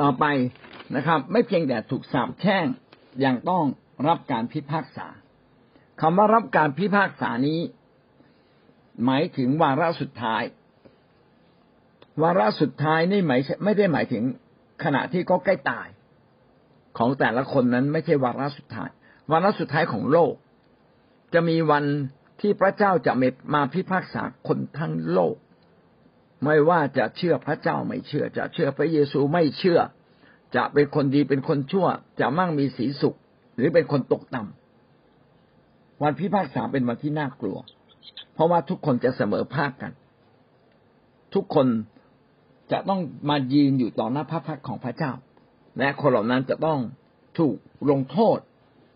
ต่อไปนะครับ ไม่เพียงแต่ถูกสาปแช่งยังต้องรับการพิพากษาคำว่ารับการพิพากษานี้ หมายถึงวาระสุดท้าย วาระสุดท้ายนี่หมายไม่ได้หมายถึงขณะที่ก็ใกล้ตาย ของแต่ละคนนั้นไม่ใช่วาระสุดท้าย วาระสุดท้ายของโลก จะมีวันที่พระเจ้าจะมาพิพากษาคนทั้งโลก ไม่ว่าจะเชื่อพระเจ้าไม่เชื่อ จะเชื่อพระเยซูไม่เชื่อ จะเป็นคนดีเป็นคนชั่ว จะมั่งมีสีสุข หรือเป็นคนตกต่ำวันพิพากษาเป็นวันที่น่ากลัว เพราะว่าทุกคนจะเสมอภาคกัน ทุกคนจะต้องมายืนอยู่ต่อหน้าพระพักของพระเจ้า และคนเหล่านั้นจะต้องถูกลงโทษ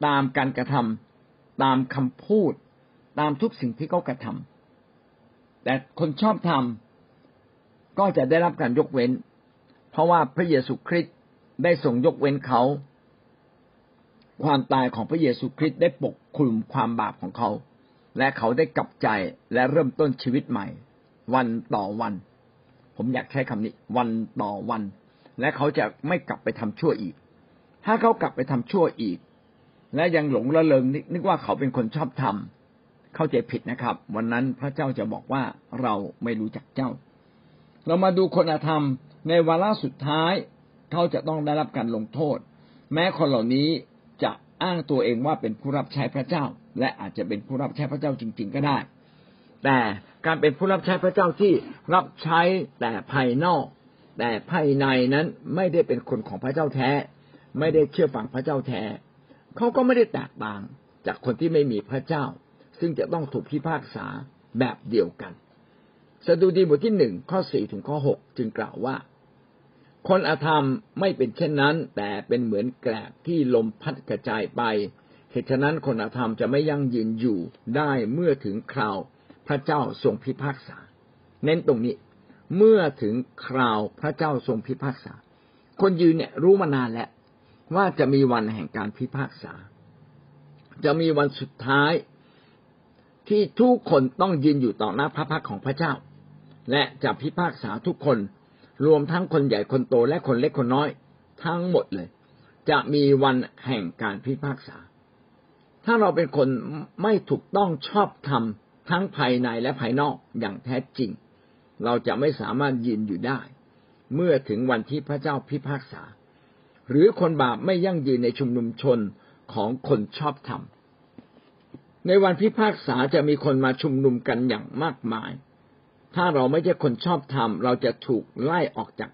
ตามการกระทำตามคำพูด ตามทุกสิ่งที่เขากระทำแต่คนชอบทำ ก็จะได้รับการยกเว้น เพราะว่าพระเยซูคริสต์ได้ทรงยกเว้นเขา ความตายของพระเยซูคริสต์ได้ปกคลุมความบาปของเขา และเขาได้กลับใจและเริ่มต้นชีวิตใหม่ วันต่อวัน ผมอยากใช้คำนี้ วันต่อวัน และเขาจะไม่กลับไปทำชั่วอีก ถ้าเขากลับไปทำชั่วอีก และยังหลงละเลงนึกว่าเขาเป็นคนชอบทำเข้าใจผิดนะครับ วันนั้นพระเจ้าจะบอกว่าเราไม่รู้จักเจ้า เรามาดูคนธรรมในวาระสุดท้าย เขาจะต้องได้รับการลงโทษ แม้คนเหล่านี้จะอ้างตัวเองว่าเป็นผู้รับใช้พระเจ้า และอาจจะเป็นผู้รับใช้พระเจ้าจริง ๆ ก็ได้ แต่การเป็นผู้รับใช้พระเจ้าที่รับใช้แต่ภายนอก แต่ภายในนั้นไม่ได้เป็นคนของพระเจ้าแท้ ไม่ได้เชื่อฟังพระเจ้าแท้ เขาก็ไม่ได้แตกต่างจากคนที่ไม่มีพระเจ้า ซึ่งจะต้องถูกพิพากษาแบบเดียวกัน สดุดีบทที่หนึ่งข้อสี่ถึงข้อหกจึงกล่าวว่า คนอธรรมไม่เป็นเช่นนั้น แต่เป็นเหมือนแกลบที่ลมพัดกระจายไปเหตุฉะนั้นคนอธรรมจะไม่ยั่งยืนอยู่ได้เมื่อถึงคราวพระเจ้าทรงพิพากษา เน้นตรงนี้ เมื่อถึงคราวพระเจ้าทรงพิพากษา คนยืนเนี่ยรู้มานานแล้ว ว่าจะมีวันแห่งการพิพากษา จะมีวันสุดท้ายที่ทุกคนต้องยืนอยู่ต่อหน้าพระพักของพระเจ้า และจะพิพากษาทุกคน รวมทั้งคนใหญ่คนโตและคนเล็กคนน้อย ทั้งหมดเลย จะมีวันแห่งการพิพากษา ถ้าเราเป็นคนไม่ถูกต้องชอบธรรมทั้งภายในและภายนอกอย่างแท้จริง เราจะไม่สามารถยืนอยู่ได้ เมื่อถึงวันที่พระเจ้าพิพากษา หรือคนบาปไม่ยั่งยืนในชุมนุมชนของคนชอบธรรมในวันพิพากษาจะมีคนมาชุมนุมกันอย่างมากมาย ถ้าเราไม่ใช่คนชอบธรรม เราจะถูกไล่ออกจาก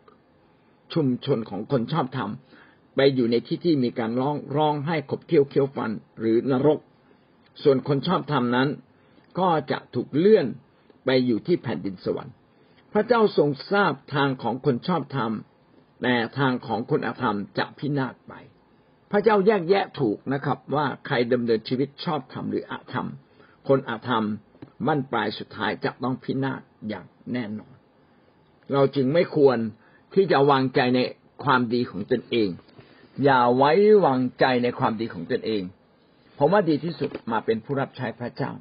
ชุมชนของคนชอบธรรม ไปอยู่ในที่ที่มีการร้องร้องให้ขบเคี้ยวเคี้ยวฟันหรือนรก ส่วนคนชอบธรรมนั้น ก็จะถูกเลื่อนไปอยู่ที่แผ่นดินสวรรค์ พระเจ้าทรงทราบทางของคนชอบธรรม แต่ทางของคนอธรรมจะพินาศไป พระเจ้าแยกแยะถูกนะครับ ว่าใครดำเนินชีวิตชอบธรรมหรืออาธรรม คนอาธรรม มั่นปลายสุดท้ายจะต้องพินาศอย่างแน่นอน เราจึงไม่ควรที่จะวางใจในความดีของตนเอง อย่าไว้วางใจในความดีของตนเองผมว่าดีที่สุดมาเป็นผู้รับใช้พระเจ้า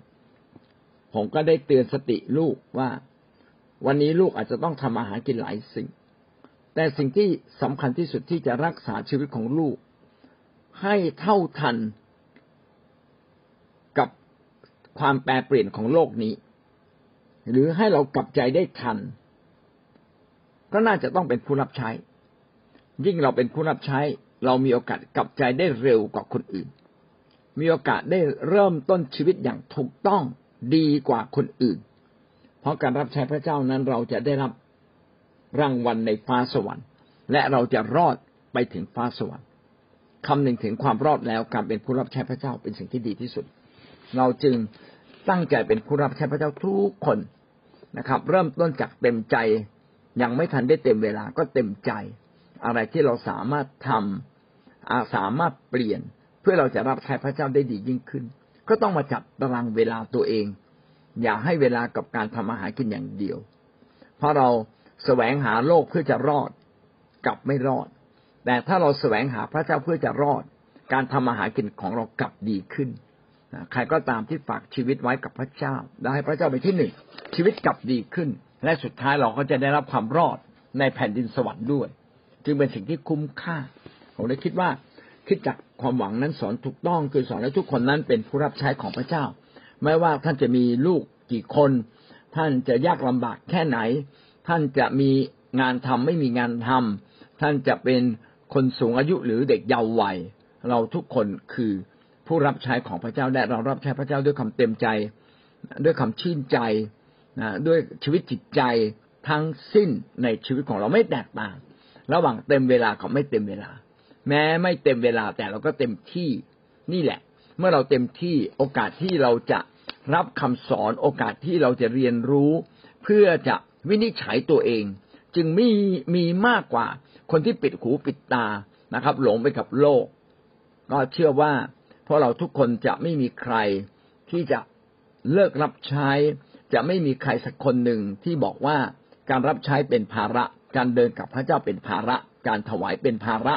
ผมก็ได้เตือนสติลูกว่า วันนี้ลูกอาจจะต้องทำอาหารกินหลายสิ่ง แต่สิ่งที่สำคัญที่สุดที่จะรักษาชีวิตของลูก ให้เท่าทัน ความแปรเปลี่ยนของโลกนี้ หรือให้เรากลับใจได้ทัน ก็น่าจะต้องเป็นผู้รับใช้ ยิ่งเราเป็นผู้รับใช้ เรามีโอกาสกลับใจได้เร็วกว่าคนอื่น มีโอกาสได้เริ่มต้นชีวิตอย่างถูกต้องดีกว่าคนอื่น เพราะการรับใช้พระเจ้านั้นเราจะได้รับรางวัลในฟ้าสวรรค์ และเราจะรอดไปถึงฟ้าสวรรค์คำหนึ่งถึงความรอดแล้วการเป็นผู้รับใช้พระเจ้าเป็นสิ่งที่ดีที่สุด เราจึงตั้งใจเป็นผู้รับใช้พระเจ้าทุกคนนะครับ เริ่มต้นจากเต็มใจ ยังไม่ทันได้เต็มเวลาก็เต็มใจ อะไรที่เราสามารถทำสามารถเปลี่ยนเพื่อเราจะรับใช้พระเจ้าได้ดียิ่งขึ้น ก็ต้องมาจัดตารางเวลาตัวเอง อย่าให้เวลากับการทำอาหารกินอย่างเดียว เพราะเราแสวงหาโลกเพื่อจะรอดกลับไม่รอด แต่ถ้าเราแสวงหาพระเจ้าเพื่อจะรอด การทำอาหารกินของเรากลับดีขึ้น ใครก็ตามที่ฝากชีวิตไว้กับพระเจ้าได้ให้พระเจ้าไปที่หนึ่งชีวิตกลับดีขึ้น และสุดท้ายเราก็จะได้รับความรอดในแผ่นดินสวรรค์ด้วย จึงเป็นสิ่งที่คุ้มค่า ผมเลยคิดว่าคิดจากความหวังนั้นสอนถูกต้องคือสอนให้ทุกคนนั้นเป็นผู้รับใช้ของพระเจ้า ไม่ว่าท่านจะมีลูกกี่คน ท่านจะยากลำบากแค่ไหน ท่านจะมีงานทำไม่มีงานทำท่านจะเป็นคนสูงอายุหรือเด็กเยาว์วัย เราทุกคนคือ ผู้รับใช้ของพระเจ้าและเรารับใช้พระเจ้าด้วยความเต็มใจ ด้วยความชื่นใจนะด้วยชีวิตจิตใจทั้งสิ้นในชีวิตของเราไม่แตกต่าง ระหว่างเต็มเวลากับไม่เต็มเวลา แม้ไม่เต็มเวลาแต่เราก็เต็มที่นี่แหละ เมื่อเราเต็มที่โอกาสที่เราจะรับคำสอนโอกาสที่เราจะเรียนรู้ เพื่อจะวินิจฉัยตัวเอง จึงมีมีมากกว่าคนที่ปิดหูปิดตานะครับ หลงไปกับโลก ก็เชื่อว่า เพราะเราทุกคนจะไม่มีใครที่จะเลิกรับใช้ จะไม่มีใครสักคนหนึ่งที่บอกว่าการรับใช้เป็นภาระ การเดินกับพระเจ้าเป็นภาระ การถวายเป็นภาระ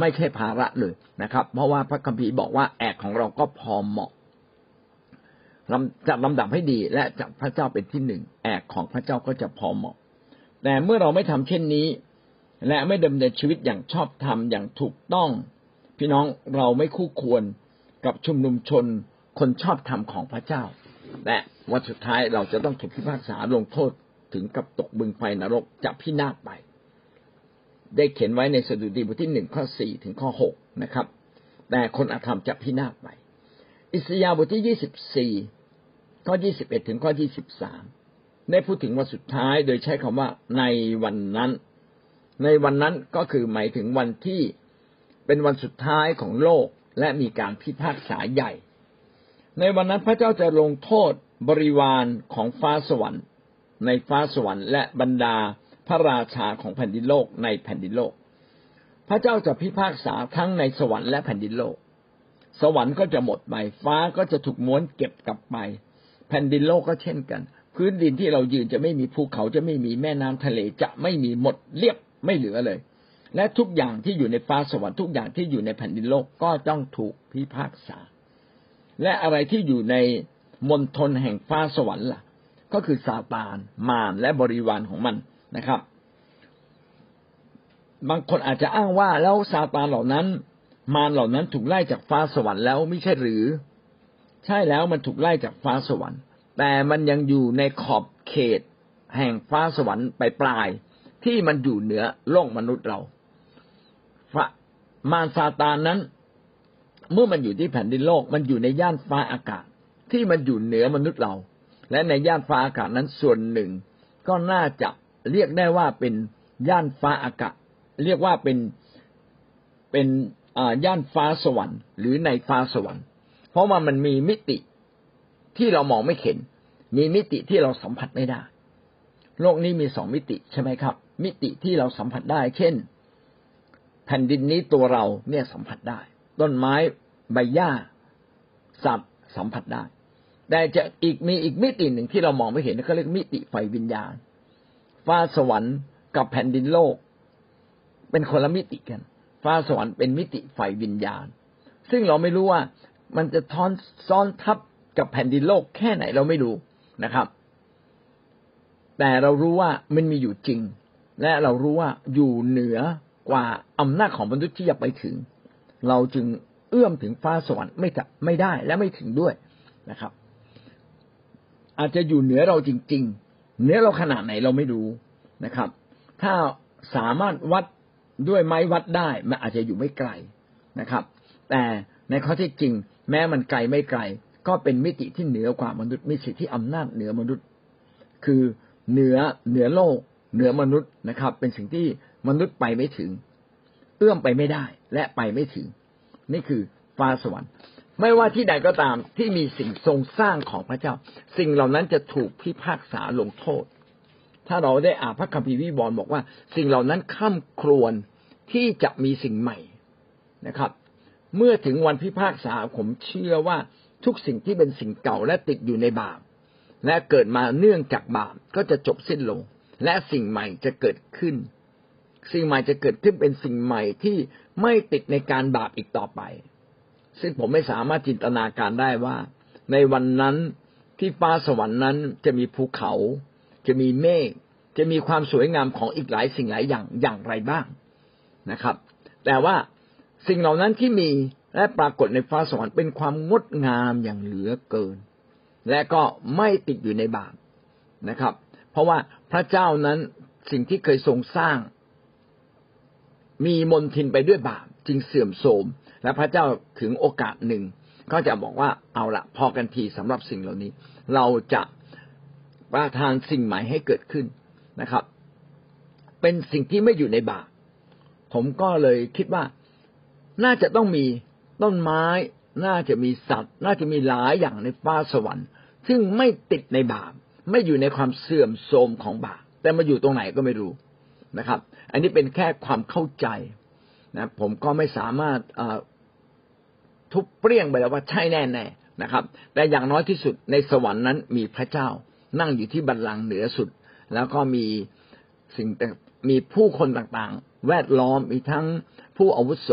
ไม่ใช่ภาระเลยนะครับ เพราะว่าพระคัมภีร์บอกว่าแอกของเราก็พอเหมาะจัดลำดับให้ดีและจับพระเจ้าเป็นที่หนึ่งแอกของพระเจ้าก็จะพอเหมาะ แต่เมื่อเราไม่ทำเช่นนี้ และไม่ดำเนินชีวิตอย่างชอบธรรมอย่างถูกต้อง พี่น้องเราไม่คู่ควร กับชุมนุมชนคนชอบธรรมของพระเจ้า และวันสุดท้ายเราจะต้องถูกพิพากษาลงโทษถึงกับตกบึงไฟนรกจะพินาศไป ได้เขียนไว้ในสดุดีบทที่หนึ่งข้อสี่ถึงข้อหกนะครับ แต่คนอธรรมจะพินาศไป อิสยาห์บทที่ยี่สิบสี่ข้อยี่สิบเอ็ดถึงข้อยี่สิบสามได้พูดถึงวันสุดท้ายโดยใช้คำว่าในวันนั้น ในวันนั้นก็คือหมายถึงวันที่เป็นวันสุดท้ายของโลก และมีการพิพากษาใหญ่ ในวันนั้นพระเจ้าจะลงโทษบริวารของฟ้าสวรรค์ ในฟ้าสวรรค์และบรรดาพระราชาของแผ่นดินโลกในแผ่นดินโลก พระเจ้าจะพิพากษาทั้งในสวรรค์และแผ่นดินโลก สวรรค์ก็จะหมดไปฟ้าก็จะถูกม้วนเก็บกลับไป แผ่นดินโลกก็เช่นกัน พื้นดินที่เรายืนจะไม่มีภูเขาจะไม่มีแม่น้ำทะเลจะไม่มีหมดเรียบไม่เหลือเลย และทุกอย่างที่อยู่ในฟ้าสวรรค์ทุกอย่างที่อยู่ในแผ่นดินโลกก็ต้องถูกพิพากษา และอะไรที่อยู่ในมณฑลแห่งฟ้าสวรรค์ล่ะ ก็คือซาตาน มารและบริวารของมันนะครับ บางคนอาจจะอ้างว่าแล้วซาตานเหล่านั้น มารเหล่านั้นถูกไล่จากฟ้าสวรรค์แล้วไม่ใช่หรือ ใช่แล้วมันถูกไล่จากฟ้าสวรรค์ แต่มันยังอยู่ในขอบเขต แห่งฟ้าสวรรค์ไปปลายที่มันอยู่เหนือโลกมนุษย์เรา มารซาตานนั้น เมื่อมันอยู่ที่แผ่นดินโลก มันอยู่ในย่านฟ้าอากาศ ที่มันอยู่เหนือมนุษย์เรา และในย่านฟ้าอากาศนั้นส่วนหนึ่ง ก็น่าจะเรียกได้ว่าเป็นย่านฟ้าอากาศ เรียกว่าเป็นเป็นย่านฟ้าสวรรค์ หรือในฟ้าสวรรค์ เพราะว่ามันมีมิติที่เรามองไม่เห็น มีมิติที่เราสัมผัสไม่ได้ โลกนี้มีสองมิติใช่ไหมครับ มิติที่เราสัมผัสได้ เช่น แผ่นดินนี้ตัวเราเนี่ยสัมผัสได้ ต้นไม้ใบหญ้าสัตว์สัมผัสได้ แต่จะอีกมีอีกมิติหนึ่งที่เรามองไม่เห็นเขาเรียกมิติไฟวิญญาณ ฟ้าสวรรค์กับแผ่นดินโลก เป็นคนละมิติกัน ฟ้าสวรรค์เป็นมิติไฟวิญญาณ ซึ่งเราไม่รู้ว่ามันจะทอนซ้อนทับกับแผ่นดินโลกแค่ไหนเราไม่รู้นะครับ แต่เรารู้ว่ามันมีอยู่จริง และเรารู้ว่าอยู่เหนือ กว่าอำนาจของมนุษย์ที่จะไปถึง เราจึงเอื้อมถึงฟ้าสวรรค์ไม่จะไม่ได้และไม่ถึงด้วยนะครับ อาจจะอยู่เหนือเราจริง ๆ เหนือเราขนาดไหนเราไม่รู้นะครับ ถ้าสามารถวัดด้วยไม้วัดได้มันอาจจะอยู่ไม่ไกลนะครับ แต่ในข้อที่จริง แม้มันไกลไม่ไกล ก็เป็นมิติที่เหนือกว่ามนุษย์มีสิทธิอำนาจเหนือมนุษย์ คือเหนือเหนือโลก เหนือมนุษย์นะครับ เป็นสิ่งที่ มนุษย์ไปไม่ถึง เอื้อมไปไม่ได้ และไปไม่ถึง นี่คือฟ้าสวรรค์ ไม่ว่าที่ใดก็ตามที่มีสิ่งทรงสร้างของพระเจ้า สิ่งเหล่านั้นจะถูกพิพากษาลงโทษ ถ้าเราได้อ่านพระคัมภีร์วิบอลบอกว่า สิ่งเหล่านั้นข้ามครวนที่จะมีสิ่งใหม่นะครับ เมื่อถึงวันพิพากษาผมเชื่อว่าทุกสิ่งที่เป็นสิ่งเก่าและติดอยู่ในบาปและเกิดมาเนื่องจากบาปก็จะจบสิ้นลง และสิ่งใหม่จะเกิดขึ้น สิ่งใหม่จะเกิดขึ้นเป็นสิ่งใหม่ที่ไม่ติดในการบาปอีกต่อไป ซึ่งผมไม่สามารถจินตนาการได้ว่า ในวันนั้นที่ฟ้าสวรรค์นั้นจะมีภูเขา จะมีเมฆจะมีความสวยงามของอีกหลายสิ่งหลายอย่างอย่างไรบ้างนะครับ แต่ว่าสิ่งเหล่านั้นที่มีและปรากฏในฟ้าสวรรค์เป็นความงดงามอย่างเหลือเกิน และก็ไม่ติดอยู่ในบาปนะครับ เพราะว่าพระเจ้านั้นสิ่งที่เคยทรงสร้าง มีมนทินไปด้วยบาปจึงเสื่อมโทรมและพระเจ้าถึงโอกาสหนึ่ง ก็จะบอกว่าเอาละพอกันทีสำหรับสิ่งเหล่านี้ เราจะประทานสิ่งใหม่ให้เกิดขึ้นนะครับ เป็นสิ่งที่ไม่อยู่ในบาปผมก็เลยคิดว่าน่าจะต้องมีต้นไม้ น่าจะมีสัตว์ น่าจะมีหลายอย่างในฟ้าสวรรค์ ซึ่งไม่ติดในบาปไม่อยู่ในความเสื่อมโทรมของบาปแต่มาอยู่ตรงไหนก็ไม่รู้นะครับ อันนี้เป็นแค่ความเข้าใจนะผมก็ไม่สามารถทุบเปรี้ยงไปแล้วว่าใช่แน่แน่นะครับ แต่อย่างน้อยที่สุดในสวรรค์นั้นมีพระเจ้า นั่งอยู่ที่บัลลังก์เหนือสุด แล้วก็มีสิ่งมีผู้คนต่างๆ แวดล้อมมีทั้งผู้อาวุโส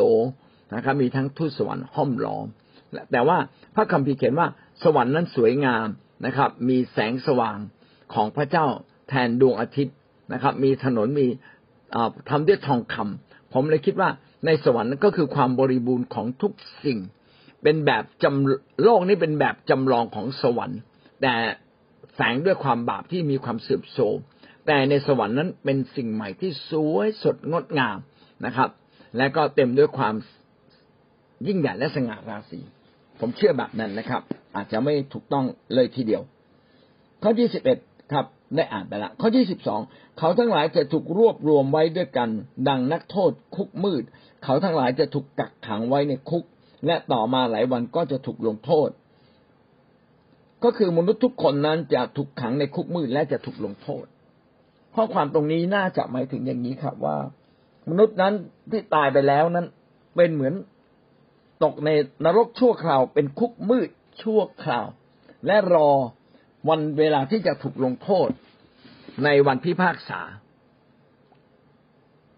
นะครับ มีทั้งทูตสวรรค์ห้อมล้อม แต่ว่าพระคัมภีร์เขียนว่าสวรรค์นั้นสวยงามนะครับ มีแสงสว่างของพระเจ้าแทนดวงอาทิตย์นะครับ มีถนนมี ทำด้วยทองคำผมเลยคิดว่าในสวรรค์นั้นก็คือความบริบูรณ์ของทุกสิ่ง เป็นแบบจำโลกนี้เป็นแบบจำลองของสวรรค์ แต่แสงด้วยความบาปที่มีความเสื่อมโทรมแต่ในสวรรค์นั้นเป็นสิ่งใหม่ที่สวยสดงดงามนะครับ และก็เต็มด้วยความยิ่งใหญ่และสง่าราศีผมเชื่อแบบนั้นนะครับ อาจจะไม่ถูกต้องเลยทีเดียว ข้อที่สิบเอ็ดครับ ได้อ่านไปละข้อที่สิบสองเขาทั้งหลายจะถูกรวบรวมไว้ด้วยกัน ดังนักโทษคุกมืด เขาทั้งหลายจะถูกกักขังไว้ในคุก และต่อมาหลายวันก็จะถูกลงโทษ ก็คือมนุษย์ทุกคนนั้นจะถูกขังในคุกมืดและจะถูกลงโทษ ข้อความตรงนี้น่าจะหมายถึงอย่างนี้ครับว่า มนุษย์นั้นที่ตายไปแล้วนั้น เป็นเหมือนตกในนรกชั่วคราว เป็นคุกมืดชั่วคราว และรอ วันเวลาที่จะถูกลงโทษในวันพิพากษา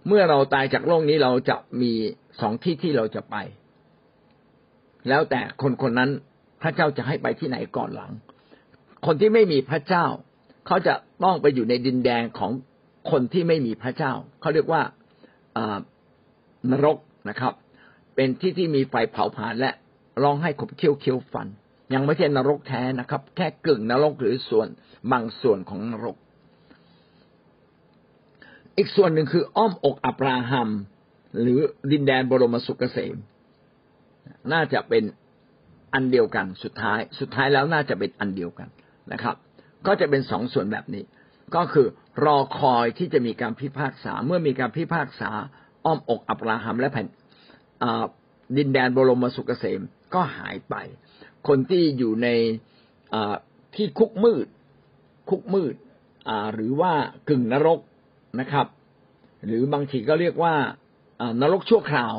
เมื่อเราตายจากโลกนี้เราจะมีสองที่ที่เราจะไป แล้วแต่คนคนนั้นพระเจ้าจะให้ไปที่ไหนก่อนหลัง คนที่ไม่มีพระเจ้า เขาจะต้องไปอยู่ในดินแดงของคนที่ไม่มีพระเจ้า เขาเรียกว่านรกนะครับ เป็นที่ที่มีไฟเผาผลาญและร้องให้ขบเคี้ยวเคี้ยวฟัน ยังไม่ใช่นรกแท้นะครับ แค่กึ่งนรกหรือส่วนบางส่วนของนรก อีกส่วนหนึ่งคืออ้อมอกอับราฮัม หรือดินแดนบรมสุขเกษม น่าจะเป็นอันเดียวกันสุดท้าย สุดท้ายแล้วน่าจะเป็นอันเดียวกันนะครับ ก็จะเป็นสองส่วนแบบนี้ ก็คือรอคอยที่จะมีการพิพากษา เมื่อมีการพิพากษา อ้อมอกอับราฮัมและแผ่นดินแดนบรมสุขเกษม ก็หายไป คนที่อยู่ในที่คุกมืด คุกมืดหรือว่ากึ่งนรกนะครับ หรือบางทีก็เรียกว่านรกชั่วคราว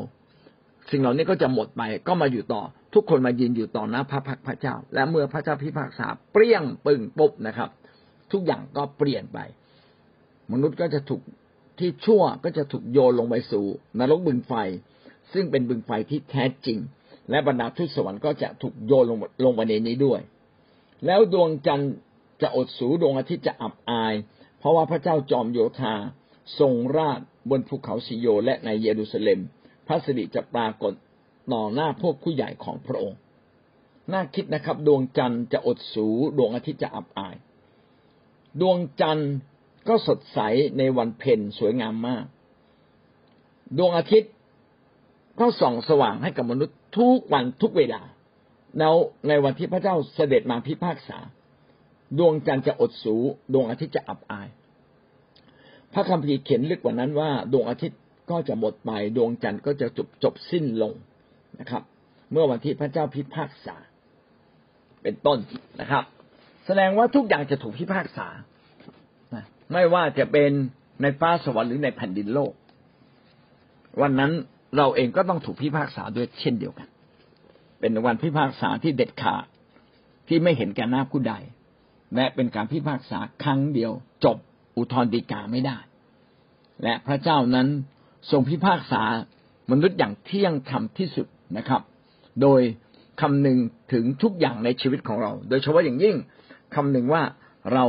สิ่งเหล่านี้ก็จะหมดไป ก็มาอยู่ต่อ ทุกคนมายืนอยู่ต่อหน้าพระพักพระเจ้า และเมื่อพระเจ้าพิพากษาเปรี้ยงปึ่งปุ๊บนะครับ ทุกอย่างก็เปลี่ยนไป มนุษย์ก็จะถูกที่ชั่วก็จะถูกโยนลงไปสู่ นรกบึงไฟ ซึ่งเป็นบึงไฟที่แท้จริง และบรรดาทูตสวรรค์ก็จะถูกโยนลงลงไปในนี้ด้วย แล้วดวงจันทร์จะอดสูดวงอาทิตย์จะอับอาย เพราะว่าพระเจ้าจอมโยธาทรงราชบนภูเขาสิโยและในเยรูซาเล็ม พระสิริจะปรากฏต่อหน้าพวกผู้ใหญ่ของพระองค์ น่าคิดนะครับ ดวงจันทร์จะอดสูดวงอาทิตย์จะอับอาย ดวงจันทร์ก็สดใสในวันเพ็ญสวยงามมาก ดวงอาทิตย์ก็ส่องสว่างให้กับมนุษย์ ทุกวันทุกเวลา แล้วในวันที่พระเจ้าเสด็จมาพิพากษา ดวงจันทร์จะอดสูดวงอาทิตย์จะอับอาย พระคัมภีร์เขียนลึกกว่านั้นว่า ดวงอาทิตย์ก็จะหมดไปดวงจันทร์ก็จะจบจบสิ้นลงนะครับ เมื่อวันที่พระเจ้าพิพากษา เป็นต้นนะครับ แสดงว่าทุกอย่างจะถูกพิพากษาไม่ว่าจะเป็นในฟ้าสวรรค์หรือในแผ่นดินโลก วันนั้น เราเองก็ต้องถูกพิพากษาด้วยเช่นเดียวกัน เป็นวันพิพากษาที่เด็ดขาดที่ไม่เห็นแก่หน้าผู้ใด และเป็นการพิพากษาครั้งเดียว จบอุทธรณ์ฎีกาไม่ได้ และพระเจ้านั้นทรงพิพากษามนุษย์อย่างเที่ยงธรรมที่สุดนะครับ โดยคำนึงถึงทุกอย่างในชีวิตของเรา โดยเฉพาะอย่างยิ่งคำนึงว่าเรา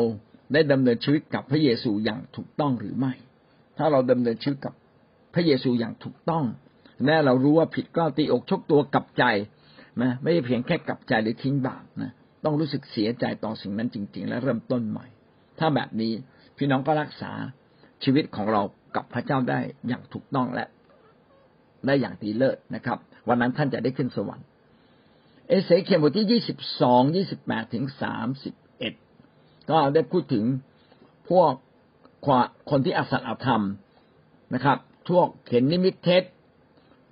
ได้ดำเนินชีวิตกับพระเยซูอย่างถูกต้องหรือไม่ ถ้าเราดำเนินชีวิตกับพระเยซูอย่างถูกต้อง และเรารู้ว่าผิดก็ตีอกชกตัวกลับใจนะไม่ใช่เพียงแค่กลับใจหรือทิ้งบาปนะต้องรู้สึกเสียใจต่อสิ่งนั้นจริง ๆ และเริ่มต้นใหม่ ถ้าแบบนี้พี่น้องก็รักษาชีวิตของเรากับพระเจ้าได้อย่างถูกต้องและได้อย่างดีเลิศนะครับ วันนั้นท่านจะได้ขึ้นสวรรค์เอเสเคียบทที่ยี่สิบสองยี่สิบแปดถึงสามสิบเอ็ดก็ได้พูดถึงพวกคนที่อสัตย์อธรรมนะครับพวกเข็นนิมิตเท็จ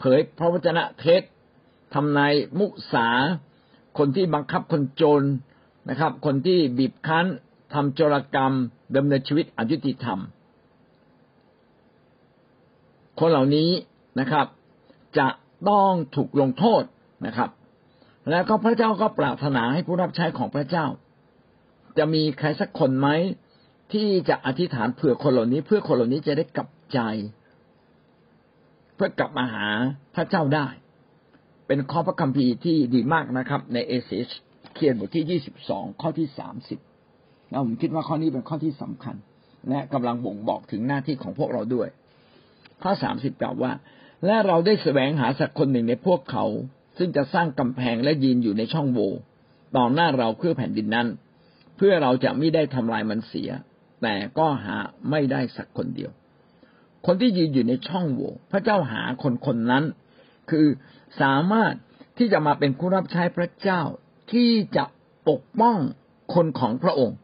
เผยพระวจนะเท็จทำนายมุสา คนที่บังคับคนจนนะครับ คนที่บีบคั้นทำโจรกรรมดำเนินชีวิตอยุติธรรม คนเหล่านี้นะครับ จะต้องถูกลงโทษนะครับ แล้วก็พระเจ้าก็ปรารถนาให้ผู้รับใช้ของพระเจ้า จะมีใครสักคนไหมที่จะอธิษฐานเผื่อคนเหล่านี้ เพื่อคนเหล่านี้จะได้กลับใจ เพื่อกลับมาหาพระเจ้าได้ เป็นข้อพระคัมภีร์ที่ดีมากนะครับ ในเอเสเขียนบทที่ยี่สิบสองข้อที่สามสิบแล้วผมคิดว่าข้อนี้เป็นข้อที่สำคัญ และกำลังบ่งบอกถึงหน้าที่ของพวกเราด้วย ข้อสามสิบกล่าวว่า และเราได้แสวงหาสักคนหนึ่งในพวกเขา ซึ่งจะสร้างกำแพงและยืนอยู่ในช่องโหว่ต่อหน้าเราเพื่อแผ่นดินนั้น เพื่อเราจะไม่ได้ทำลายมันเสีย แต่ก็หาไม่ได้สักคนเดียว คนที่ยืนอยู่ในช่องโหว่พระเจ้าหาคนคนนั้น คือสามารถที่จะมาเป็นผู้รับใช้พระเจ้าที่จะปกป้องคนของพระองค์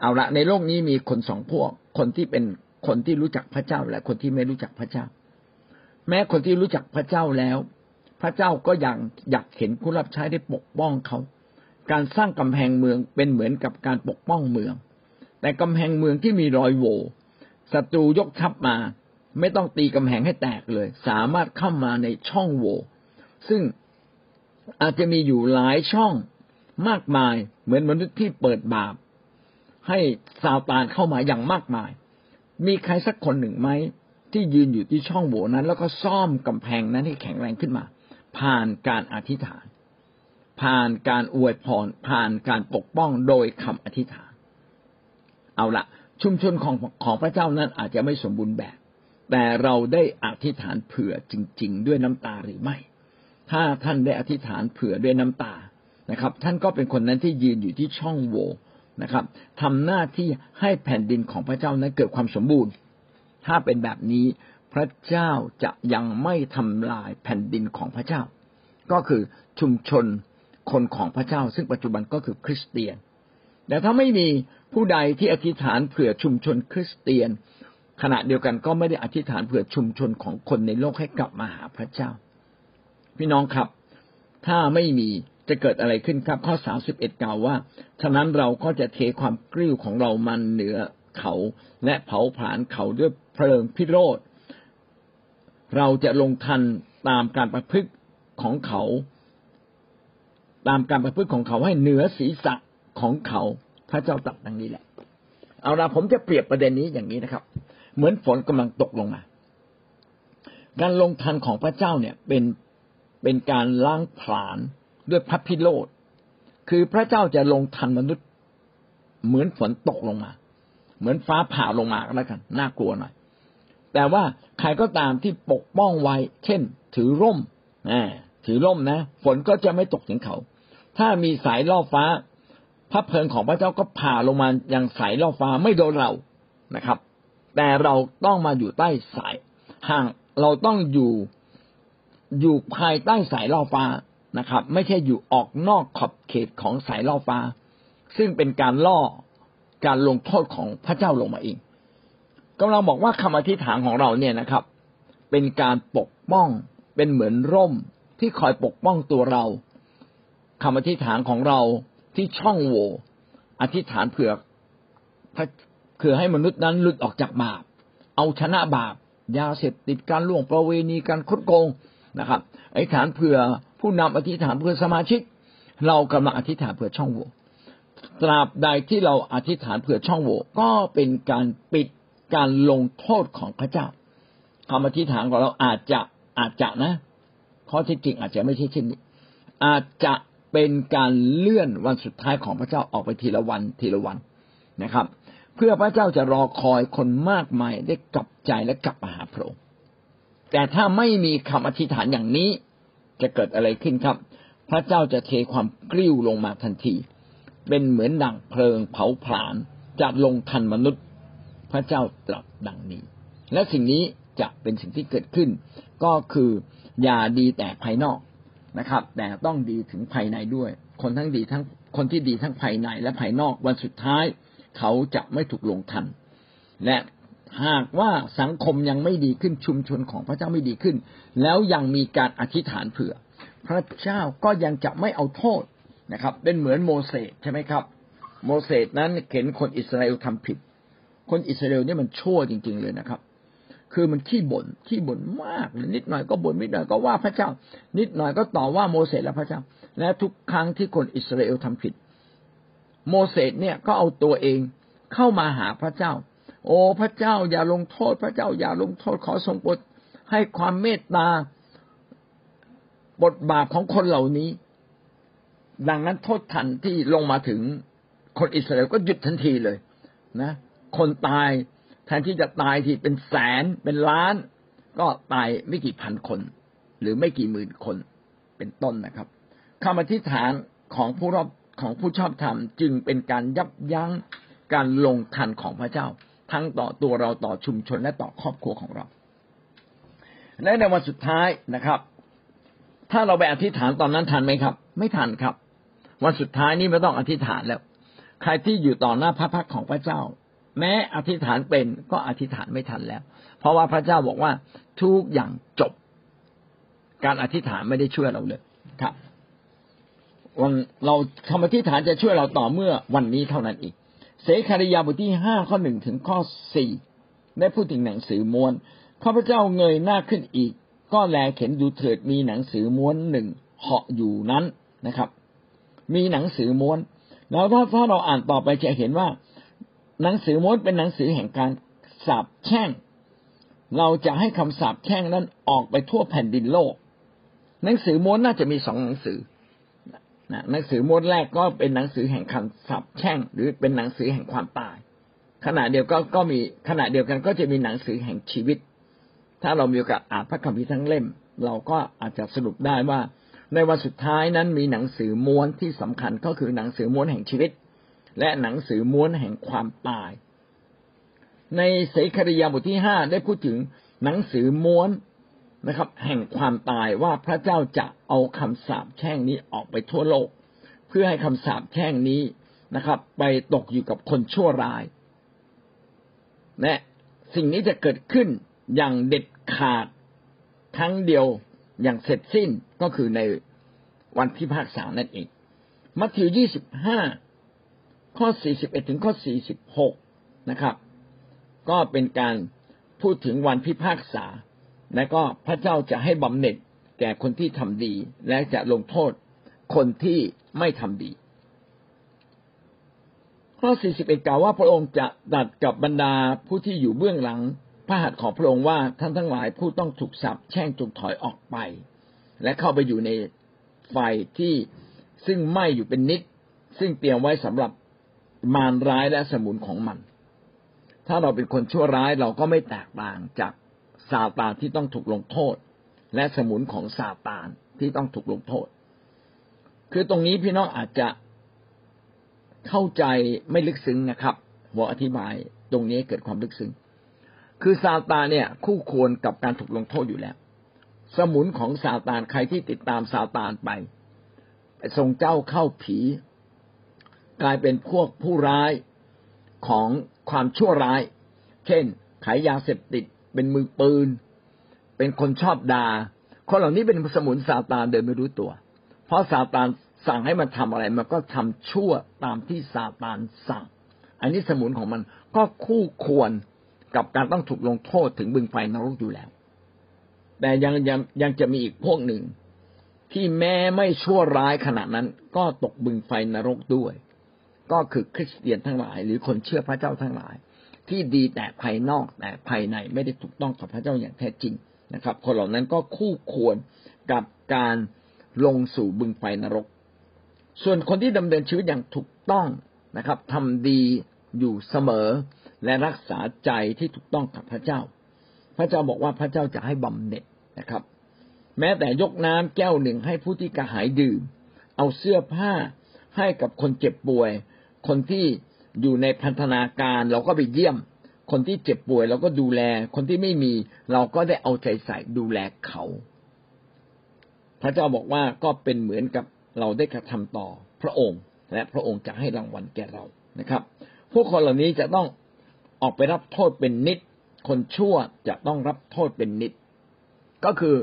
เอาละในโลกนี้มีคนสองพวก คนที่เป็นคนที่รู้จักพระเจ้าและคนที่ไม่รู้จักพระเจ้า แม้คนที่รู้จักพระเจ้าแล้ว พระเจ้าก็ยังอยากเห็นผู้รับใช้ได้ปกป้องเขา การสร้างกำแพงเมืองเป็นเหมือนกับการปกป้องเมือง แต่กำแพงเมืองที่มีรอยโหว่ ศัตรูยกทัพมา ไม่ต้องตีกำแพงให้แตกเลย สามารถเข้ามาในช่องโหว่ซึ่งอาจจะมีอยู่หลายช่องมากมาย เหมือนมนุษย์ที่เปิดบาป ให้ซาตานเข้ามาอย่างมากมาย มีใครสักคนหนึ่งไหมที่ยืนอยู่ที่ช่องโหว่นั้น แล้วก็ซ่อมกำแพงนั้นให้แข็งแรงขึ้นมา ผ่านการอธิษฐาน ผ่านการอวยพรผ่านการปกป้องโดยคำอธิษฐาน เอาละ ชุมชนของของพระเจ้านั้นอาจจะไม่สมบูรณ์แบบ แต่เราได้อธิษฐานเผื่อจริง ๆ ด้วยน้ำตาหรือไม่ ถ้าท่านได้อธิษฐานเผื่อด้วยน้ำตานะครับ ท่านก็เป็นคนนั้นที่ยืนอยู่ที่ช่องโหว่นะครับทำหน้าที่ให้แผ่นดินของพระเจ้านั้นเกิดความสมบูรณ์ ถ้าเป็นแบบนี้พระเจ้าจะยังไม่ทำลายแผ่นดินของพระเจ้า ก็คือชุมชนคนของพระเจ้า ซึ่งปัจจุบันก็คือคริสเตียน แต่ถ้าไม่มีผู้ใดที่อธิษฐานเผื่อชุมชนคริสเตียน ขณะเดียวกันก็ไม่ได้อธิษฐานเผื่อชุมชนของคนในโลกให้กลับมาหาพระเจ้า พี่น้องครับ ถ้าไม่มีจะเกิดอะไรขึ้นครับ ข้อสามสิบเอ็ดกล่าวว่า ฉะนั้นเราก็จะเทความกริ้วของเรามันเหนือเขา และเผาผลาญเขาด้วยเพลิงพิโรธ เราจะลงทันตามการประพฤติของเขา ตามการประพฤติของเขาให้เหนือศีรษะ ของเขาพระเจ้าตรัสดังนี้แหละ เอาละผมจะเปรียบประเด็นนี้อย่างนี้นะครับ เหมือนฝนกำลังตกลงมา การลงทันของพระเจ้าเนี่ยเป็นเป็นการล้างผลาญด้วยพระพิโรธคือพระเจ้าจะลงทันมนุษย์ เหมือนฝนตกลงมา เหมือนฟ้าผ่าลงมาก็แล้วกันน่ากลัวหน่อย แต่ว่าใครก็ตามที่ปกป้องไว้ เช่น ถือร่มถือร่มนะ ฝนก็จะไม่ตกถึงเขา ถ้ามีสายล่อฟ้า พระเพลิงของพระเจ้าก็ผ่าลงมาอย่างสายล่อฟ้าไม่โดนเรานะครับ แต่เราต้องมาอยู่ใต้สายห่างเราต้องอยู่อยู่ภายใต้สายล่อฟ้านะครับ ไม่ใช่อยู่ออกนอกขอบเขตของสายล่อฟ้า ซึ่งเป็นการล่อการลงโทษของพระเจ้าลงมาเองกำลังบอกว่าคำอธิษฐานของเราเนี่ยนะครับ เป็นการปกป้องเป็นเหมือนร่มที่คอยปกป้องตัวเราคำอธิษฐานของเรา ที่ช่องโหว่อธิษฐานเผื่อเผื่อให้มนุษย์นั้นหลุดออกจากบาป เอาชนะบาป ยาเสพติดการล่วงประเวณีการคดโกงนะครับอธิษฐานเผื่อผู้นำอธิษฐานเพื่อสมาชิก เรากำลังอธิษฐานเพื่อช่องโหว่ตราบใดที่เราอธิษฐานเพื่อช่องโหว่ก็เป็นการปิดการลงโทษของพระเจ้าคำอธิษฐานของเราอาจจะอาจจะนะข้อที่จริงอาจจะไม่ใช่เช่นนี้อาจจะ เป็นการเลื่อนวันสุดท้ายของพระเจ้าออกไปทีละวันทีละวันนะครับ เพื่อพระเจ้าจะรอคอยคนมากมายได้กลับใจและกลับมาหาพระองค์แต่ถ้าไม่มีคำอธิษฐานอย่างนี้จะเกิดอะไรขึ้นครับ พระเจ้าจะเทความกริ้วลงมาทันที เป็นเหมือนดั่งเพลิงเผาผลาญจะลงทันมนุษย์ พระเจ้าตรัสดังนี้ และสิ่งนี้จะเป็นสิ่งที่เกิดขึ้น ก็คืออย่าดีแต่ภายนอก นะครับ แต่ต้องดีถึงภายในด้วย คนทั้งดีทั้งคนที่ดีทั้งภายในและภายนอกวันสุดท้าย เขาจะไม่ถูกลงทัน และหากว่าสังคมยังไม่ดีขึ้นชุมชนของพระเจ้าไม่ดีขึ้น แล้วยังมีการอธิษฐานเผื่อ พระเจ้าก็ยังจะไม่เอาโทษนะครับ เป็นเหมือนโมเสสใช่ไหมครับ โมเสสนั้นเห็นคนอิสราเอลทำผิด คนอิสราเอลนี่มันชั่วจริง ๆ เลยนะครับ คือมันขี้บ่นขี้บ่นมาก นิดหน่อยก็บ่นนิดหน่อยก็ว่าพระเจ้า นิดหน่อยก็ต่อว่าโมเสสและพระเจ้า และทุกครั้งที่คนอิสราเอลทำผิด โมเสสเนี่ยก็เอาตัวเองเข้ามาหาพระเจ้า โอ้พระเจ้าอย่าลงโทษพระเจ้าอย่าลงโทษขอทรงโปรดให้ความเมตตาบทบาปของคนเหล่านี้ ดังนั้นโทษทันที่ลงมาถึงคนอิสราเอลก็หยุดทันทีเลยนะ คนตาย แทนที่จะตายที่เป็นแสนเป็นล้าน ก็ตายไม่กี่พันคน หรือไม่กี่หมื่นคนเป็นต้นนะครับคำอธิษฐานของผู้รอบของผู้ชอบธรรมจึงเป็นการยับยั้งการลงทันของพระเจ้า ทั้งต่อตัวเราต่อชุมชนและต่อครอบครัวของเราและในวันสุดท้ายนะครับ ถ้าเราไปอธิษฐานตอนนั้นทันไหมครับ ไม่ทันครับ วันสุดท้ายนี้ไม่ต้องอธิษฐานแล้ว ใครที่อยู่ต่อหน้าพระพักของพระเจ้า แม้อธิษฐานเป็นก็อธิษฐานไม่ทันแล้ว เพราะว่าพระเจ้าบอกว่าทุกอย่างจบ การอธิษฐานไม่ได้ช่วยเราเลยครับวันเราคำอธิษฐานจะช่วยเราต่อเมื่อวันนี้เท่านั้นอีกเสคาริยาบทที่ห้าข้อหนึ่งถึงข้อสี่ได้พูดถึงหนังสือม้วนข้าพเจ้าเงยหน้าขึ้นอีก ก็แลเข็นดูเถิดมีหนังสือม้วนหนึ่งเหาะอยู่นั้นนะครับ มีหนังสือม้วน แล้วถ้าถ้าเราอ่านต่อไปจะเห็นว่า หนังสือม้วนเป็นหนังสือแห่งการสาบแช่ง เราจะให้คำสาบแช่งนั้นออกไปทั่วแผ่นดินโลก หนังสือม้วนน่าจะมีสองหนังสือนะหนังสือม้วนแรกก็เป็นหนังสือแห่งคำสับแช่ง หรือเป็นหนังสือแห่งความตาย ขณะเดียวก็ก็มีขณะเดียวกันก็จะมีหนังสือแห่งชีวิต ถ้าเรามีโอกาสอ่านพระคัมภีร์ทั้งเล่ม เราก็อาจจะสรุปได้ว่า ในวันสุดท้ายนั้นมีหนังสือม้วนที่สำคัญก็คือหนังสือม้วนแห่งชีวิต และหนังสือม้วนแห่งความตาย ในเสคริยาบทที่ห้าได้พูดถึงหนังสือม้วนนะครับ แห่งความตายว่าพระเจ้าจะเอาคำสาปแช่งนี้ออกไปทั่วโลก เพื่อให้คำสาปแช่งนี้นะครับ ไปตกอยู่กับคนชั่วร้ายและสิ่งนี้จะเกิดขึ้นอย่างเด็ดขาดครั้งเดียวอย่างเสร็จสิ้นก็คือในวันพิพากษานั่นเอง มัทธิวยี่สิบห้า ข้อสี่สิบเอ็ดถึงข้อสี่สิบหกนะครับ ก็เป็นการพูดถึงวันพิพากษา และก็พระเจ้าจะให้บำเหน็จแก่คนที่ทำดี และจะลงโทษคนที่ไม่ทำดี ข้อ 41 กล่าวว่าพระองค์จะดัดกับบรรดาผู้ที่อยู่เบื้องหลัง พระหัตถ์ของพระองค์ว่าท่านทั้งหลายผู้ต้องถูกสับแช่งจงถอยออกไป และเข้าไปอยู่ในไฟที่ซึ่งไหม้อยู่เป็นนิด ซึ่งเตรียมไว้สำหรับ มารร้ายและสมุนของมัน ถ้าเราเป็นคนชั่วร้ายเราก็ไม่แตกต่างจากซาตานที่ต้องถูกลงโทษ และสมุนของซาตานที่ต้องถูกลงโทษ คือตรงนี้พี่น้องอาจจะเข้าใจไม่ลึกซึ้งนะครับหัวอธิบายตรงนี้เกิดความลึกซึ้ง คือซาตานเนี่ย คู่ควรกับการถูกลงโทษอยู่แล้ว สมุนของซาตานใครที่ติดตามซาตานไปทรงเจ้าเข้าผี กลายเป็นพวกผู้ร้ายของความชั่วร้าย เช่น ขายยาเสพติด เป็นมือปืน เป็นคนชอบดา่า คนเหล่านี้เป็นสมุนซาตานโดยไม่รู้ตัว เพราะซาตานสั่งให้มันทำอะไร มันก็ทำชั่วตามที่ซาตานสั่ง อันนี้สมุนของมันก็คู่ควรกับการต้องถูกลงโทษถึงบึงไฟนรกอยู่แล้ว แต่ยังยังยังจะมีอีกพวกหนึ่งที่แม้ไม่ชั่วร้ายขนาดนั้น ก็ตกบึงไฟนรกด้วย ก็คือคริสเตียนทั้งหลาย หรือคนเชื่อพระเจ้าทั้งหลาย ที่ดีแต่ภายนอกแต่ภายในไม่ได้ถูกต้องกับพระเจ้าอย่างแท้จริงนะครับ คนเหล่านั้นก็คู่ควรกับการลงสู่บึงไฟนรก ส่วนคนที่ดำเนินชีวิตอย่างถูกต้องนะครับทำดีอยู่เสมอ และรักษาใจที่ถูกต้องกับพระเจ้า พระเจ้าบอกว่าพระเจ้าจะให้บำเหน็จนะครับ แม้แต่ยกน้ำแก้วหนึ่งให้ผู้ที่กระหายดื่ม เอาเสื้อผ้าให้กับคนเจ็บป่วย คนที่อยู่ในพันธนาการเราก็ไปเยี่ยม คนที่เจ็บป่วยเราก็ดูแล คนที่ไม่มีเราก็ได้เอาใจใส่ดูแลเขา พระเจ้าบอกว่าก็เป็นเหมือนกับเราได้กระทำต่อพระองค์ และพระองค์จะให้รางวัลแก่เรานะครับ พวกคนเหล่านี้จะต้องออกไปรับโทษเป็นนิด คนชั่วจะต้องรับโทษเป็นนิด ก็คือ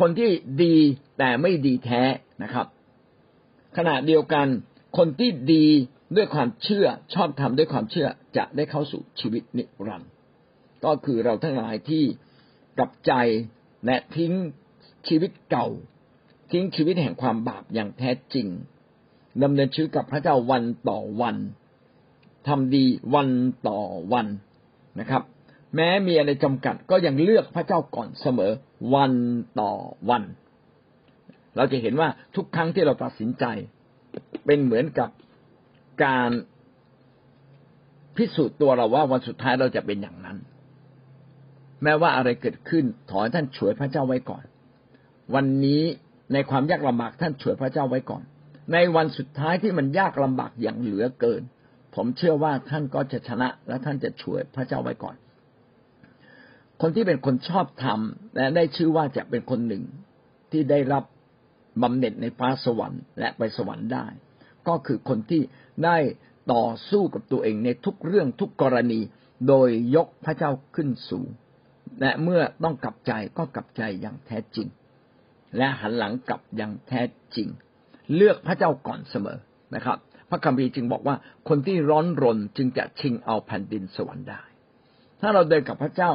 คนที่ดีแต่ไม่ดีแท้นะครับ ขณะเดียวกันคนที่ดี ด้วยความเชื่อชอบทำด้วยความเชื่อจะได้เข้าสู่ชีวิตนิรันดร์ก็คือเราทั้งหลายที่กลับใจและทิ้งชีวิตเก่า ทิ้งชีวิตแห่งความบาปอย่างแท้จริงดำเนินชีวิตกับพระเจ้าวันต่อวันทำดีวันต่อวันนะครับ แม้มีอะไรจำกัดก็ยังเลือกพระเจ้าก่อนเสมอวันต่อวัน เราจะเห็นว่าทุกครั้งที่เราตัดสินใจ เป็นเหมือนกับ การพิสูจน์ตัวเราว่าวันสุดท้ายเราจะเป็นอย่างนั้น แม้ว่าอะไรเกิดขึ้นถอนท่านช่วยพระเจ้าไว้ก่อน วันนี้ในความยากลำบากท่านช่วยพระเจ้าไว้ก่อน ในวันสุดท้ายที่มันยากลำบากอย่างเหลือเกิน ผมเชื่อว่าท่านก็จะชนะและท่านจะช่วยพระเจ้าไว้ก่อน คนที่เป็นคนชอบธรรมและได้ชื่อว่าจะเป็นคนหนึ่งที่ได้รับบำเหน็จในฟ้าสวรรค์และไปสวรรค์ได้ ก็คือคนที่ได้ต่อสู้กับตัวเองในทุกเรื่องทุกกรณี โดยยกพระเจ้าขึ้นสูง และเมื่อต้องกลับใจก็กลับใจอย่างแท้จริง และหันหลังกลับอย่างแท้จริง เลือกพระเจ้าก่อนเสมอนะครับ พระคัมภีร์จึงบอกว่าคนที่ร้อนรนจึงจะชิงเอาแผ่นดินสวรรค์ได้ ถ้าเราเดินกับพระเจ้า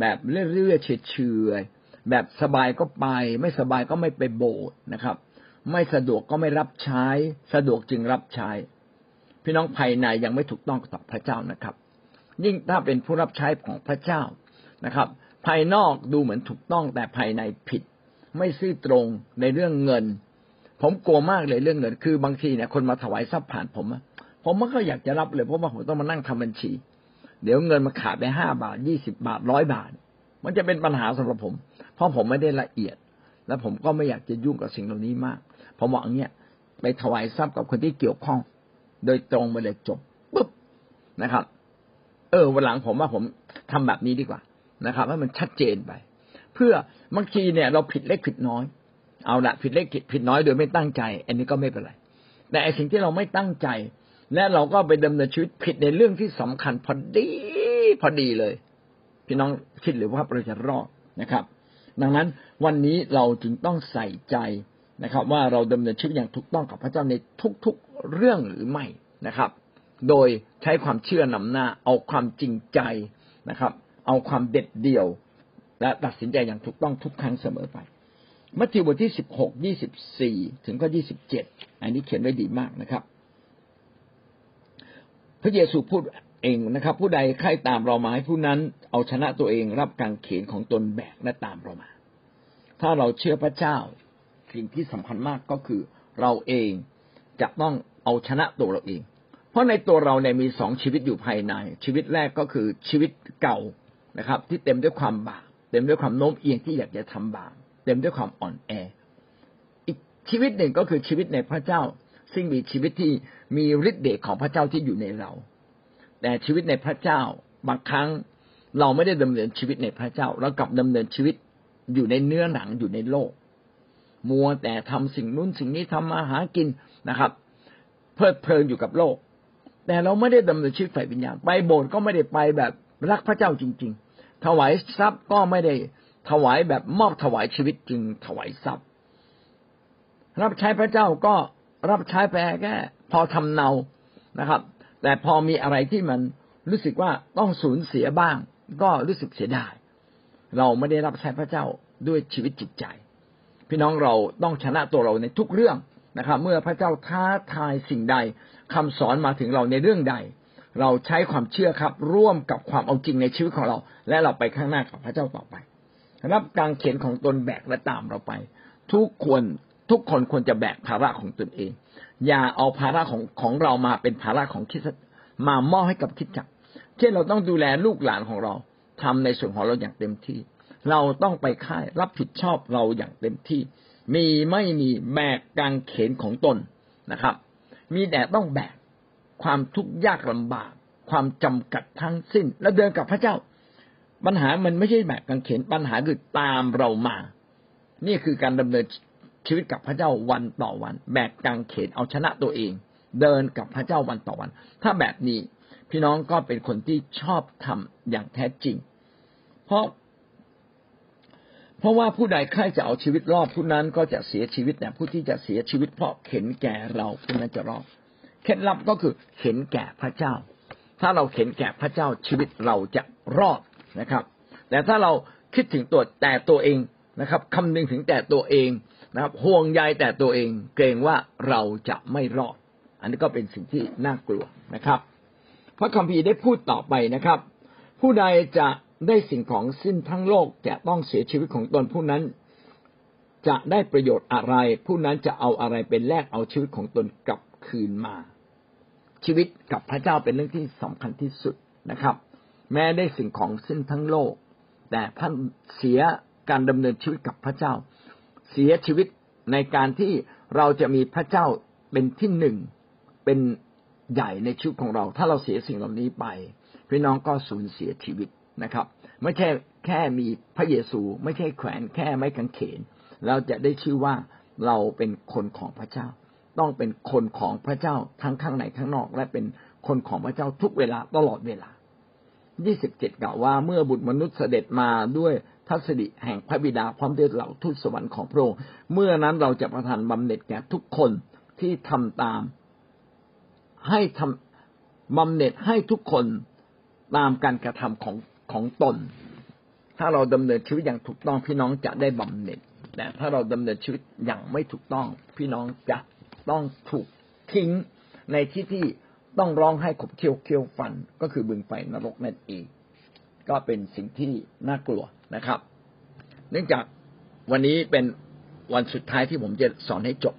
แบบเรื่อยๆเฉยๆแบบสบายก็ไป ไม่สบายก็ไม่ไปโบสถ์นะครับ ไม่สะดวกก็ไม่รับใช้ สะดวกจึงรับใช้ พี่น้องภายในยังไม่ถูกต้องต่อพระเจ้านะครับ ยิ่งถ้าเป็นผู้รับใช้ของพระเจ้านะครับ ภายนอกดูเหมือนถูกต้องแต่ภายในผิด ไม่ซื่อตรงในเรื่องเงิน ผมกลัวมากเลยเรื่องเงิน คือบางทีเนี่ยคนมาถวายทรัพย์ผ่านผมผมไม่ก็อยากจะรับเลยเพราะว่าผมต้องมานั่งทำบัญชี เดี๋ยวเงินมาขาดไปห้าบาทยี่สิบาทร้อยบาท มันจะเป็นปัญหาสำหรับผม เพราะผมไม่ได้ละเอียด และผมก็ไม่อยากจะยุ่งกับสิ่งเหล่านี้มาก ผมบอกอย่างเงี้ยไปถวายทรัพย์กับคนที่เกี่ยวข้อง โดยตรงไปเลยจบปุ๊บนะครับ เออวันหลังผมว่าผมทำแบบนี้ดีกว่านะครับให้มันชัดเจนไป เพื่อบางทีเนี่ย เราผิดเล็กผิดน้อย เอาละผิดเล็กผิดน้อยโดยไม่ตั้งใจ อันนี้ก็ไม่เป็นไร แต่ไอสิ่งที่เราไม่ตั้งใจ และเราก็ไปดำเนินชีวิตผิดในเรื่องที่สำคัญพอดีพอดีเลย พี่น้องคิดหรือว่าเราจะรอดนะครับ ดังนั้นวันนี้เราจึงต้องใส่ใจ นะครับ ว่าเราดำเนินชีวิตอย่างถูกต้องกับพระเจ้าในทุกๆเรื่องหรือไม่นะครับ โดยใช้ความเชื่อนำหน้า เอาความจริงใจนะครับ เอาความเด็ดเดี่ยว และตัดสินใจอย่างถูกต้องทุกครั้งเสมอไป มัทธิวบทที่สิบหกยี่สิบสี่ถึงข้อยี่สิบเจ็ดอันนี้เขียนไว้ดีมากนะครับ พระเยซูพูดเองนะครับ ผู้ใดใครตามเรามาให้ผู้นั้นเอาชนะตัวเองรับการเขียนของตนแบกและตามเรามา ถ้าเราเชื่อพระเจ้า สิ่งที่สำคัญมากก็คือเราเองจะต้องเอาชนะตัวเราเอง เพราะในตัวเราเนี่ยมีสองชีวิตอยู่ภายใน ชีวิตแรกก็คือชีวิตเก่านะครับ ที่เต็มด้วยความบาปเต็มด้วยความโน้มเอียงที่อยากจะทำบาปเต็มด้วยความอ่อนแอ อีกชีวิตหนึ่งก็คือชีวิตในพระเจ้า ซึ่งมีชีวิตที่มีฤทธิ์เดชของพระเจ้าที่อยู่ในเรา แต่ชีวิตในพระเจ้าบางครั้งเราไม่ได้ดำเนินชีวิตในพระเจ้าเรากลับดำเนินชีวิตอยู่ในเนื้อหนังอยู่ในโลก มัวแต่ทำสิ่งนู้นสิ่งนี้ทำมาหากินนะครับ เพลิดเพลินอยู่กับโลก แต่เราไม่ได้ดำเนินชีวิตฝ่ายวิญญาณไปโบสถ์ก็ไม่ได้ไปแบบรักพระเจ้าจริง ๆ ถวายทรัพย์ก็ไม่ได้ถวายแบบมอบถวายชีวิตจึงถวายทรัพย์ รับใช้พระเจ้าก็รับใช้ไปแค่พอทำเนานะครับ แต่พอมีอะไรที่มันรู้สึกว่าต้องสูญเสียบ้าง ก็รู้สึกเสียดายเราไม่ได้รับใช้พระเจ้าด้วยชีวิตจิตใจ พี่น้องเราต้องชนะตัวเราในทุกเรื่องนะครับ เมื่อพระเจ้าท้าทายสิ่งใดคำสอนมาถึงเราในเรื่องใด เราใช้ความเชื่อครับ ร่วมกับความเอาจริงในชีวิตของเรา และเราไปข้างหน้ากับพระเจ้าต่อไปรับการเขียนของตนแบกและตามเราไป ทุกคนทุกคนควรจะแบกภาระของตนเอง อย่าเอาภาระของของเรามาเป็นภาระของคิดมามอบให้กับคิดจักเช่นเราต้องดูแลลูกหลานของเราทำในส่วนของเราอย่างเต็มที่ เราต้องไปค่ายรับผิดชอบเราอย่างเต็มที่ มีไม่มีแบกกางเขนของตนนะครับ มีแต่ต้องแบกความทุกข์ยากลำบาก ความจำกัดทั้งสิ้น แล้วเดินกับพระเจ้า ปัญหามันไม่ใช่แบกกางเขนปัญหาคือตามเรามา นี่คือการดำเนินชีวิตกับพระเจ้าวันต่อวัน แบกกางเขนเอาชนะตัวเอง เดินกับพระเจ้าวันต่อวัน ถ้าแบบนี้พี่น้องก็เป็นคนที่ชอบทำอย่างแท้จริง เพราะ เพราะว่าผู้ใดใครจะเอาชีวิตรอดผู้นั้นก็จะเสียชีวิตแต่ผู้ที่จะเสียชีวิตเพราะเข็นแก่เราผู้นั้นจะรอดเคล็ดลับก็คือเข็นแก่พระเจ้า ถ้าเราเข็นแก่พระเจ้าชีวิตเราจะรอดนะครับ แต่ถ้าเราคิดถึงตัวแต่ตัวเองนะครับคำนึงถึงแต่ตัวเองนะครับห่วงใยแต่ตัวเองเกรงว่าเราจะไม่รอด อันนี้ก็เป็นสิ่งที่น่ากลัวนะครับ พระคัมภีร์ได้พูดต่อไปนะครับ ผู้ใดจะ ได้สิ่งของสิ้นทั้งโลกจะต้องเสียชีวิตของตนผู้นั้น จะได้ประโยชน์อะไร ผู้นั้นจะเอาอะไรเป็นแลกเอาชีวิตของตนกลับคืนมา ชีวิตกับพระเจ้าเป็นเรื่องที่สำคัญที่สุดนะครับ แม้ได้สิ่งของสิ้นทั้งโลก แต่ท่านเสียการดำเนินชีวิตกับพระเจ้า เสียชีวิตในการที่เราจะมีพระเจ้าเป็นที่หนึ่งเป็นใหญ่ในชีวิตของเรา ถ้าเราเสียสิ่งเหล่านี้ไป พี่น้องก็สูญเสียชีวิต นะครับ ไม่ใช่แค่มีพระเยซู ไม่ใช่แขวนแค่ไม้กางเขน เราจะได้ชื่อว่าเราเป็นคนของพระเจ้า ต้องเป็นคนของพระเจ้าทั้งข้างในข้างนอก และเป็นคนของพระเจ้าทุกเวลาตลอดเวลายี่สิบเจ็ดกล่าวว่าเมื่อบุตรมนุษย์เสด็จมาด้วยทัศดิแห่งพระบิดาพร้อมด้วยเหล่าทูตสวรรค์ของพระองค์เมื่อนั้นเราจะประทานบำเหน็จแก่ทุกคนที่ทำตาม ให้ทำบำเหน็จให้ทุกคนตามการกระทำของ ของตน ถ้าเราดำเนินชีวิตอย่างถูกต้องพี่น้องจะได้บำเหน็จ แต่ถ้าเราดำเนินชีวิตอย่างไม่ถูกต้อง พี่น้องจะต้องถูกทิ้งในที่ที่ต้องร้องให้ขบเคี้ยวเคี้ยวฟันก็คือบึงไฟนรกนั่นเอง ก็เป็นสิ่งที่น่ากลัวนะครับ เนื่องจากวันนี้เป็นวันสุดท้ายที่ผมจะสอนให้จบ